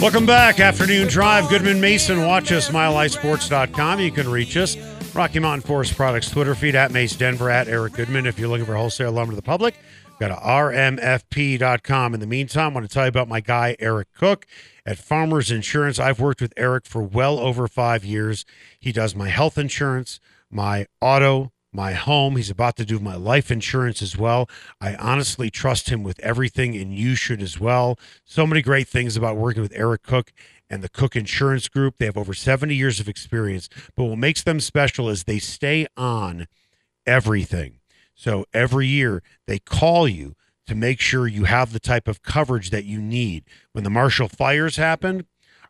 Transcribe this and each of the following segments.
Welcome back. Afternoon Drive. Goodman Mason. Watch us, milehighsports.com. You can reach us. Rocky Mountain Forest Products Twitter feed at Mace Denver at Eric Goodman. If you're looking for wholesale lumber to the public, go to rmfp.com. In the meantime, I want to tell you about my guy, Eric Cook at Farmers Insurance. I've worked with Eric for well over five years. He does my health insurance, my auto, my home. He's about to do my life insurance as well. I honestly trust him with everything, and you should as well. So many great things about working with Eric Cook and the Cook Insurance Group. They have over 70 years of experience, but what makes them special is they stay on everything. So every year they call you to make sure you have the type of coverage that you need. When the Marshall fires happened,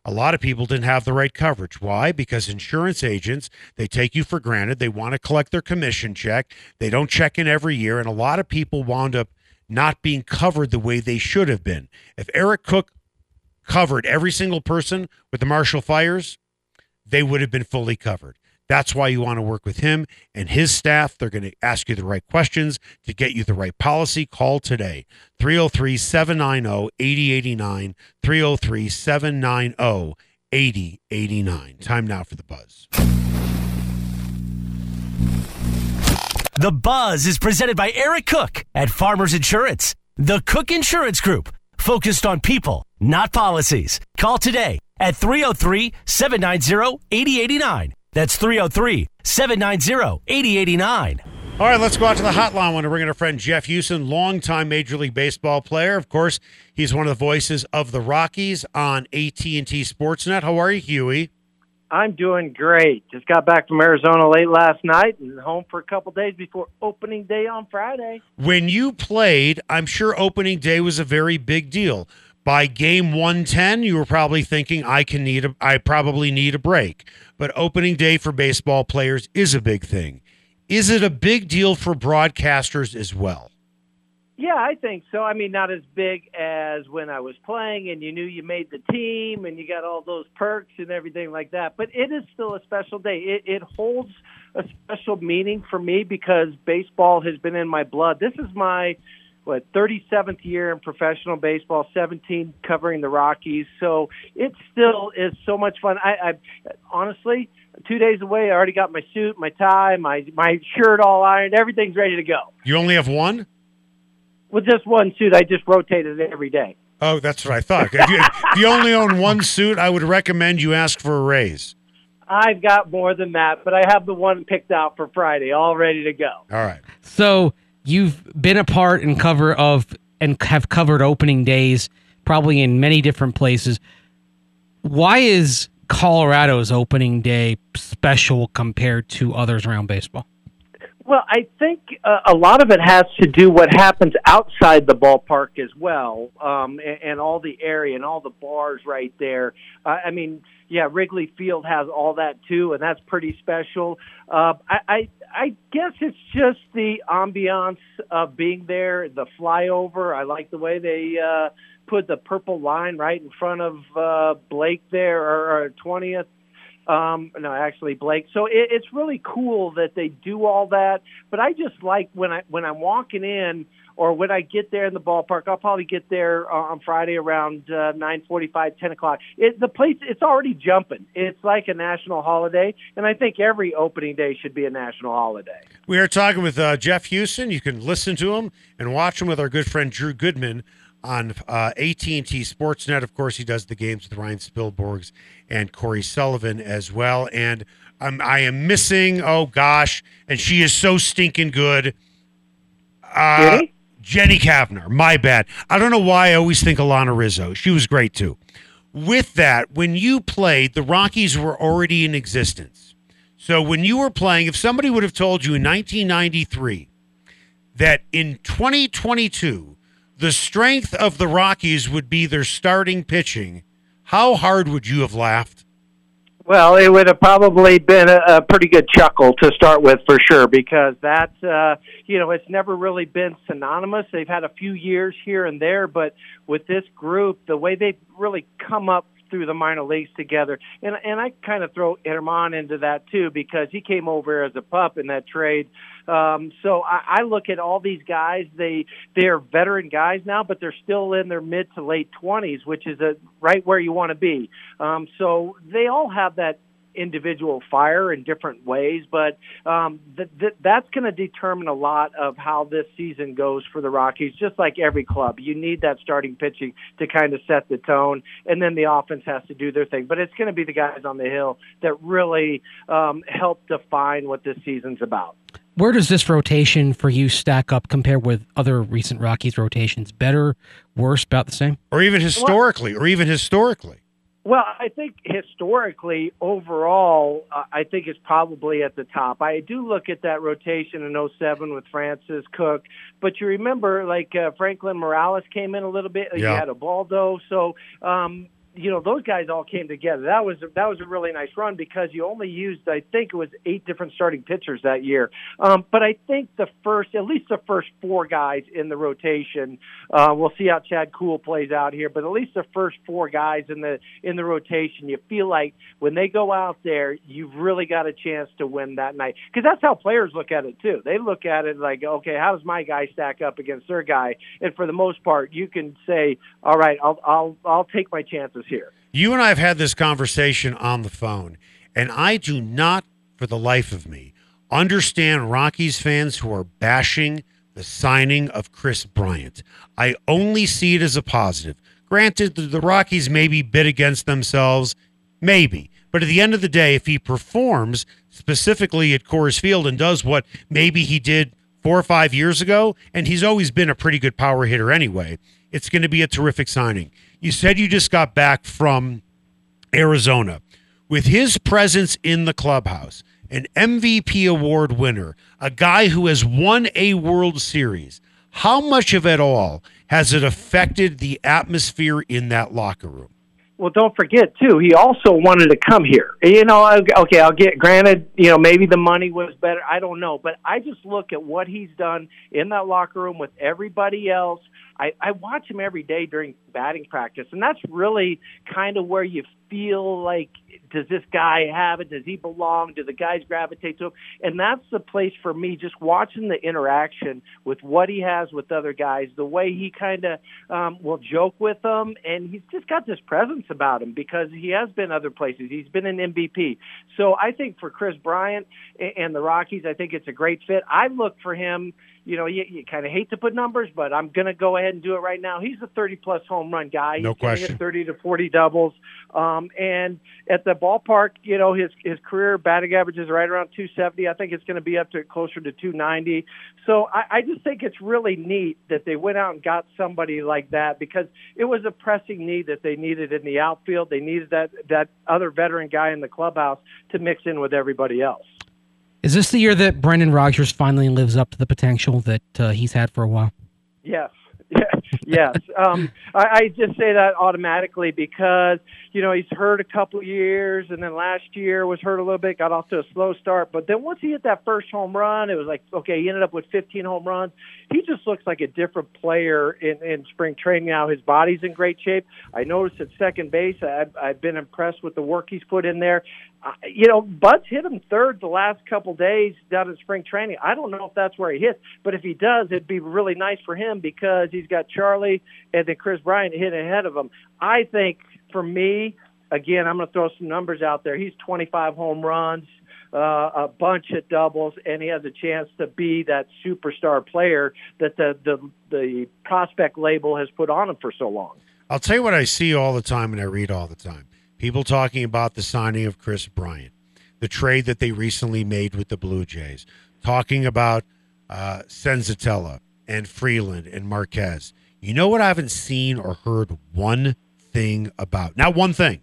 a lot of people didn't have the right coverage. Why? Because insurance agents, they take you for granted. They want to collect their commission check. They don't check in every year. And a lot of people wound up not being covered the way they should have been. If Eric Cook covered every single person with the Marshall fires, they would have been fully covered. That's why you want to work with him and his staff. They're going to ask you the right questions to get you the right policy. Call today 303 790 8089. 303 790 8089. Time now for the buzz. The Buzz is presented by Eric Cook at Farmers Insurance. The Cook Insurance Group, focused on people, not policies. Call today at 303 790 8089. That's 303 790 8089. All right, let's go out to the hotline. I want to bring in our friend Jeff Huson, longtime Major League Baseball player. Of course, he's one of the voices of the Rockies on AT&T Sportsnet. How are you, Huey? I'm doing great. Just got back from Arizona late last night and home for a couple days before opening day on Friday. When you played, I'm sure opening day was a very big deal. By game 110, you were probably thinking I can need a I probably need a break. But opening day for baseball players is a big thing. Is it a big deal for broadcasters as well? Yeah, I think so. I mean, not as big as when I was playing and you knew you made the team and you got all those perks and everything like that. But it is still a special day. It, it holds a special meaning for me because baseball has been in my blood. This is my what 37th year in professional baseball, 17 covering the Rockies. So it still is so much fun. I, I honestly, two days away, I already got my suit, my tie, my my shirt all ironed. Everything's ready to go. You only have one? With just one suit, I just rotated it every day. Oh, that's what I thought. If you, if you only own one suit, I would recommend you ask for a raise. I've got more than that, but I have the one picked out for Friday, all ready to go. All right. So you've been a part and cover of and have covered opening days probably in many different places. Why is Colorado's opening day special compared to others around baseball? Well, I think uh, a lot of it has to do what happens outside the ballpark as well, um, and, and all the area and all the bars right there. Uh, I mean, yeah, Wrigley Field has all that too, and that's pretty special. Uh, I, I I guess it's just the ambiance of being there, the flyover. I like the way they uh, put the purple line right in front of uh, Blake there, or twentieth. Um, no, actually Blake. So it, it's really cool that they do all that. But I just like when I when I'm walking in or when I get there in the ballpark. I'll probably get there uh, on Friday around uh, nine forty-five, ten o'clock. It, the place it's already jumping. It's like a national holiday, and I think every opening day should be a national holiday. We are talking with uh, Jeff Huson. You can listen to him and watch him with our good friend Drew Goodman on uh, AT&T Sportsnet. Of course, he does the games with Ryan Spilborghs and Cory Sullivan as well. And I'm, I am missing, oh gosh, and she is so stinking good. Uh, Jenny? Jenny Cavnar, my bad. I don't know why I always think Alana Rizzo. She was great too. With that, when you played, the Rockies were already in existence. So when you were playing, if somebody would have told you in 1993 that in 2022 the strength of the Rockies would be their starting pitching, how hard would you have laughed? Well, it would have probably been a, a pretty good chuckle to start with for sure because that's uh you know, it's never really been synonymous. They've had a few years here and there, but with this group, the way they've really come up through the minor leagues together. And and I kind of throw Germán into that too because he came over as a pup in that trade. Um, so I, I look at all these guys. They they are veteran guys now, but they're still in their mid to late twenties, which is a, right where you want to be. Um, so they all have that individual fire in different ways, but um, th- th- that's going to determine a lot of how this season goes for the Rockies. Just like every club, you need that starting pitching to kind of set the tone, and then the offense has to do their thing. But it's going to be the guys on the hill that really um, help define what this season's about. Where does this rotation for you stack up compared with other recent Rockies rotations? Better, worse, about the same? Or even historically, or even historically. Well, I think historically, overall, uh, I think it's probably at the top. I do look at that rotation in 07 with Francis Cook, but you remember, like uh, Franklin Morales came in a little bit. Yeah. You had Ubaldo, so um, you know those guys all came together. That was that was a really nice run because you only used I think it was eight different starting pitchers that year. Um, but I think the first at least the first four guys in the rotation. Uh, we'll see how Chad Kuhl plays out here, but at least the first four guys in the in the rotation, you feel like when they go out there, you've really got a chance to win that night because that's how players look at it too. They look at it like, okay, how does my guy stack up against their guy? And for the most part, you can say, all right, I'll I'll I'll take my chances here. You and I have had this conversation on the phone, and I do not, for the life of me, understand Rockies fans who are bashing the signing of Kris Bryant. I only see it as a positive. Granted, the, Rockies maybe bid against themselves, maybe. But at the end of the day, if he performs specifically at Coors Field and does what maybe he did four or five years ago, and he's always been a pretty good power hitter anyway, it's going to be a terrific signing. You said you just got back from Arizona. With his presence in the clubhouse, an MVP award winner, a guy who has won a World Series, how much of it all has it affected the atmosphere in that locker room? Well, don't forget too. He also wanted to come here. You know, okay, I'll get granted. You know, maybe the money was better. I don't know, but I just look at what he's done in that locker room with everybody else. I, I watch him every day during batting practice, and that's really kind of where you feel like, does this guy have it? Does he belong? Do the guys gravitate to him? And that's the place for me, just watching the interaction with what he has with other guys, the way he kind of um, will joke with them, and he's just got this presence about him because he has been other places. He's been an MVP. So I think for Kris Bryant and the Rockies, I think it's a great fit. I look for him you know, you, you kind of hate to put numbers, but I'm going to go ahead and do it right now. He's a 30 plus home run guy. No He's gonna question. Hit 30 to 40 doubles. Um, and at the ballpark, you know, his his career batting average is right around 270. I think it's going to be up to closer to 290. So I, I just think it's really neat that they went out and got somebody like that because it was a pressing need that they needed in the outfield. They needed that that other veteran guy in the clubhouse to mix in with everybody else. Is this the year that Brendan Rodgers finally lives up to the potential that uh, he's had for a while? Yes. yes. Um, I, I just say that automatically because you know he's hurt a couple years, and then last year was hurt a little bit, got off to a slow start. But then once he hit that first home run, it was like okay, he ended up with 15 home runs. He just looks like a different player in, in spring training now. His body's in great shape. I noticed at second base, I've, I've been impressed with the work he's put in there. Uh, you know, Bud's hit him third the last couple days down in spring training. I don't know if that's where he hits, but if he does, it'd be really nice for him because he's got Charlie and then Kris Bryant hitting ahead of him. I think for me, again, I'm going to throw some numbers out there. He's 25 home runs, uh, a bunch of doubles, and he has a chance to be that superstar player that the the the prospect label has put on him for so long. I'll tell you what I see all the time and I read all the time. People talking about the signing of Kris Bryant, the trade that they recently made with the Blue Jays, talking about uh, Senzatela and Freeland and Marquez. You know what I haven't seen or heard one thing about? Now, one thing.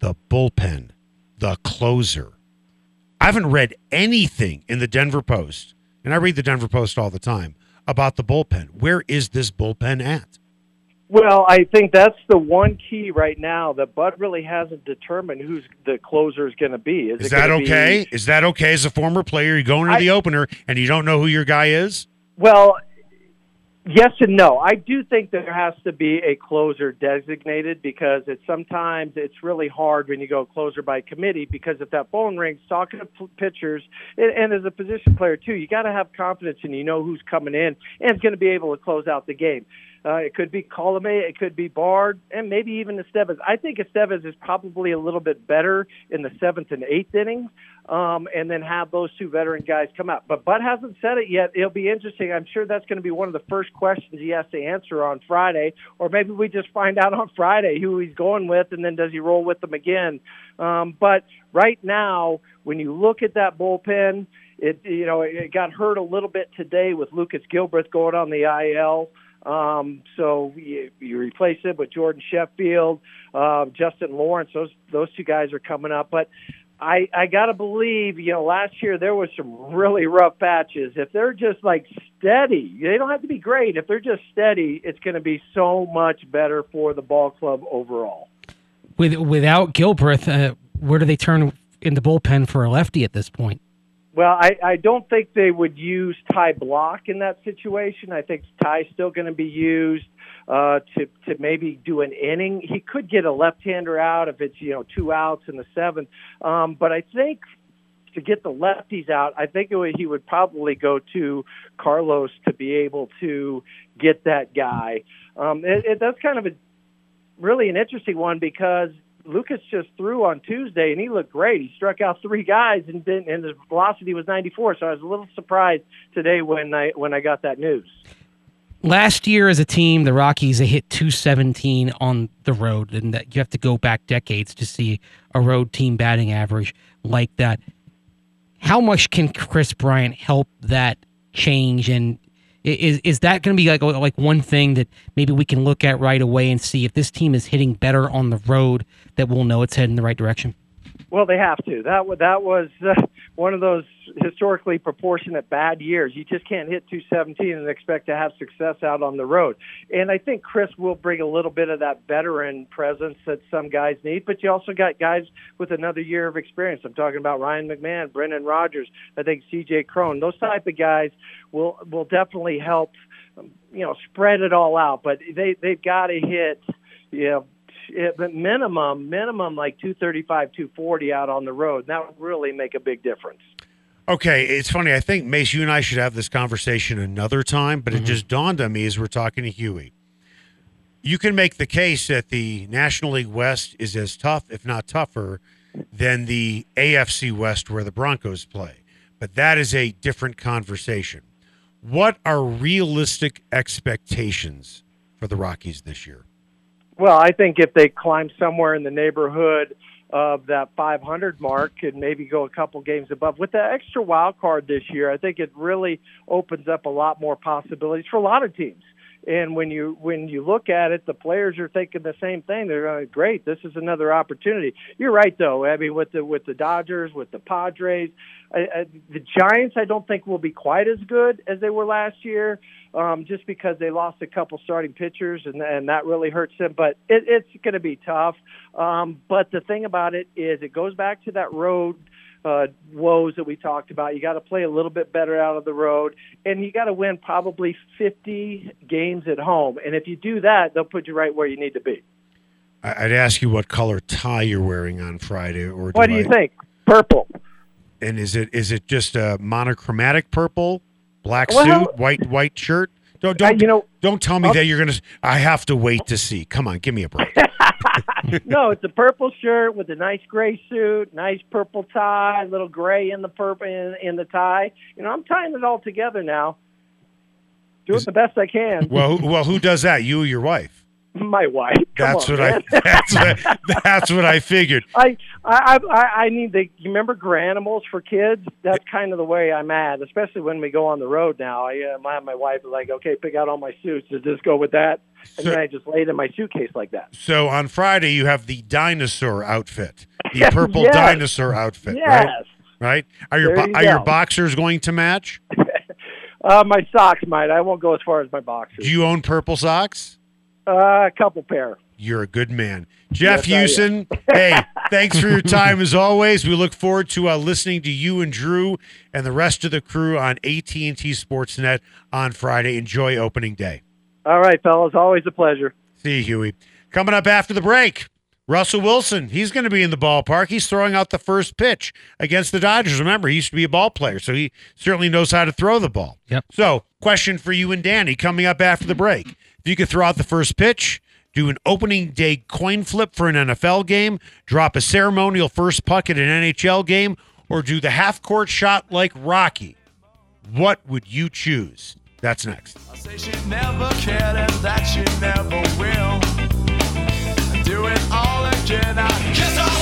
The bullpen, the closer. I haven't read anything in the Denver Post, and I read the Denver Post all the time, about the bullpen. Where is this bullpen at? Well, I think that's the one key right now that Bud really hasn't determined who's the closer is going to be. Is, Is it that gonna be- okay? Is that okay as a former player? You go into I- the opener and you don't know who your guy is? Well, yes and no. I do think there has to be a closer designated because it's sometimes it's really hard when you go closer by committee because if that phone rings, talking to pitchers and, and as a position player too, you got to have confidence and you know who's coming in and is going to be able to close out the game. Uh, it could be Colome, it could be Bard, and maybe even Estevez. I think Estevez is probably a little bit better in the seventh and eighth innings, um, and then have those two veteran guys come out. But Bud hasn't said it yet. It'll be interesting. I'm sure that's going to be one of the first questions he has to answer on Friday, or maybe we just find out on Friday who he's going with, and then does he roll with them again? Um, but right now, when you look at that bullpen, it you know it got hurt a little bit today with Lucas Gilbreath going on the IL. Um, so you, you replace it with Jordan Sheffield, uh, Justin Lawrence. Those those two guys are coming up, but. I, I got to believe, you know, last year there was some really rough patches. If they're just like steady, they don't have to be great. If they're just steady, it's going to be so much better for the ball club overall. With without Gilbreath, uh, where do they turn in the bullpen for a lefty at this point? Well, I, I don't think they would use Ty Blach in that situation. I think Ty's still going to be used uh, to to maybe do an inning. He could get a left-hander out if it's you know two outs in the seventh. Um, but I think to get the lefties out, I think would, he would probably go to Carlos to be able to get that guy. Um, it, it, that's kind of a really an interesting one because Lucas just threw on Tuesday and he looked great. He struck out three guys and didn't, and his velocity was 94. So I was a little surprised today when I when I got that news. Last year, as a team, the Rockies they hit 217 on the road, and that you have to go back decades to see a road team batting average like that. How much can Kris Bryant help that change? And is is that going to be like like one thing that maybe we can look at right away and see if this team is hitting better on the road that we'll know it's heading in the right direction? Well, they have to. That that was uh, one of those historically proportionate bad years. You just can't hit 217 and expect to have success out on the road. And I think Kris will bring a little bit of that veteran presence that some guys need. But you also got guys with another year of experience. I'm talking about Ryan McMahon, Brendan Rodgers. I think C.J. Cron. Those type of guys will will definitely help. um, You know, spread it all out. But they they've got to hit. You know, but minimum, minimum like 235, 240 out on the road. That would really make a big difference. Okay, it's funny. I think Mace, you and I should have this conversation another time, but it mm-hmm. just dawned on me as we're talking to Huey. You can make the case that the National League West is as tough, if not tougher, than the AFC West where the Broncos play. But that is a different conversation. What are realistic expectations for the Rockies this year? Well, I think if they climb somewhere in the neighborhood of that 500 mark and maybe go a couple games above with the extra wild card this year, I think it really opens up a lot more possibilities for a lot of teams. And when you when you look at it, the players are thinking the same thing. They're going, "Great, this is another opportunity." You're right, though. I mean, with the with the Dodgers, with the Padres, I, I, the Giants, I don't think will be quite as good as they were last year, um, just because they lost a couple starting pitchers, and and that really hurts them. But it, it's going to be tough. Um, but the thing about it is, it goes back to that road uh, woes that we talked about. You got to play a little bit better out of the road, and you got to win probably 50 games at home. And if you do that, they'll put you right where you need to be. I- I'd ask you what color tie you're wearing on Friday, or What do you I- think? Purple. And is it is it just a monochromatic purple, black Well- suit, white white shirt? Don't don't you know, don't tell me I'll- that you're gonna. I have to wait to see. Come on, give me a break. no, it's a purple shirt with a nice gray suit, nice purple tie, a little gray in the purple in, in the tie. You know, I'm tying it all together now. Doing Is- the best I can. well, who, well, who does that? You or your wife? My wife. That's on, what. I. That's what, that's what I figured. I, I, I, I need the. You remember Granimals for kids? That's kind of the way I'm at, especially when we go on the road now. I, uh, my, my wife is like, okay, pick out all my suits. Does this go with that? And So- then I just lay it in my suitcase like that. So on Friday you have the dinosaur outfit, the purple Yes. dinosaur outfit, Yes. right? Right? Are your you are your boxers going to match? Uh, my socks might. I won't go as far as my boxers. Do you own purple socks? Uh, a couple pair. You're a good man. Jeff Yes, I Huson, hey, thanks for your time as always. We look forward to uh, listening to you and Drew and the rest of the crew on AT&T Sportsnet on Friday. Enjoy opening day. All right, fellas. Always a pleasure. See you, Huey. Coming up after the break, Russell Wilson. He's going to be in the ballpark. He's throwing out the first pitch against the Dodgers. Remember, he used to be a ball player, so he certainly knows how to throw the ball. Yep. So, question for you and Danny coming up after the break. If you could throw out the first pitch, do an opening day coin flip for an NFL game, drop a ceremonial first puck at an NHL game, or do the half court shot like Rocky, what would you choose? That's next. I again. I guess have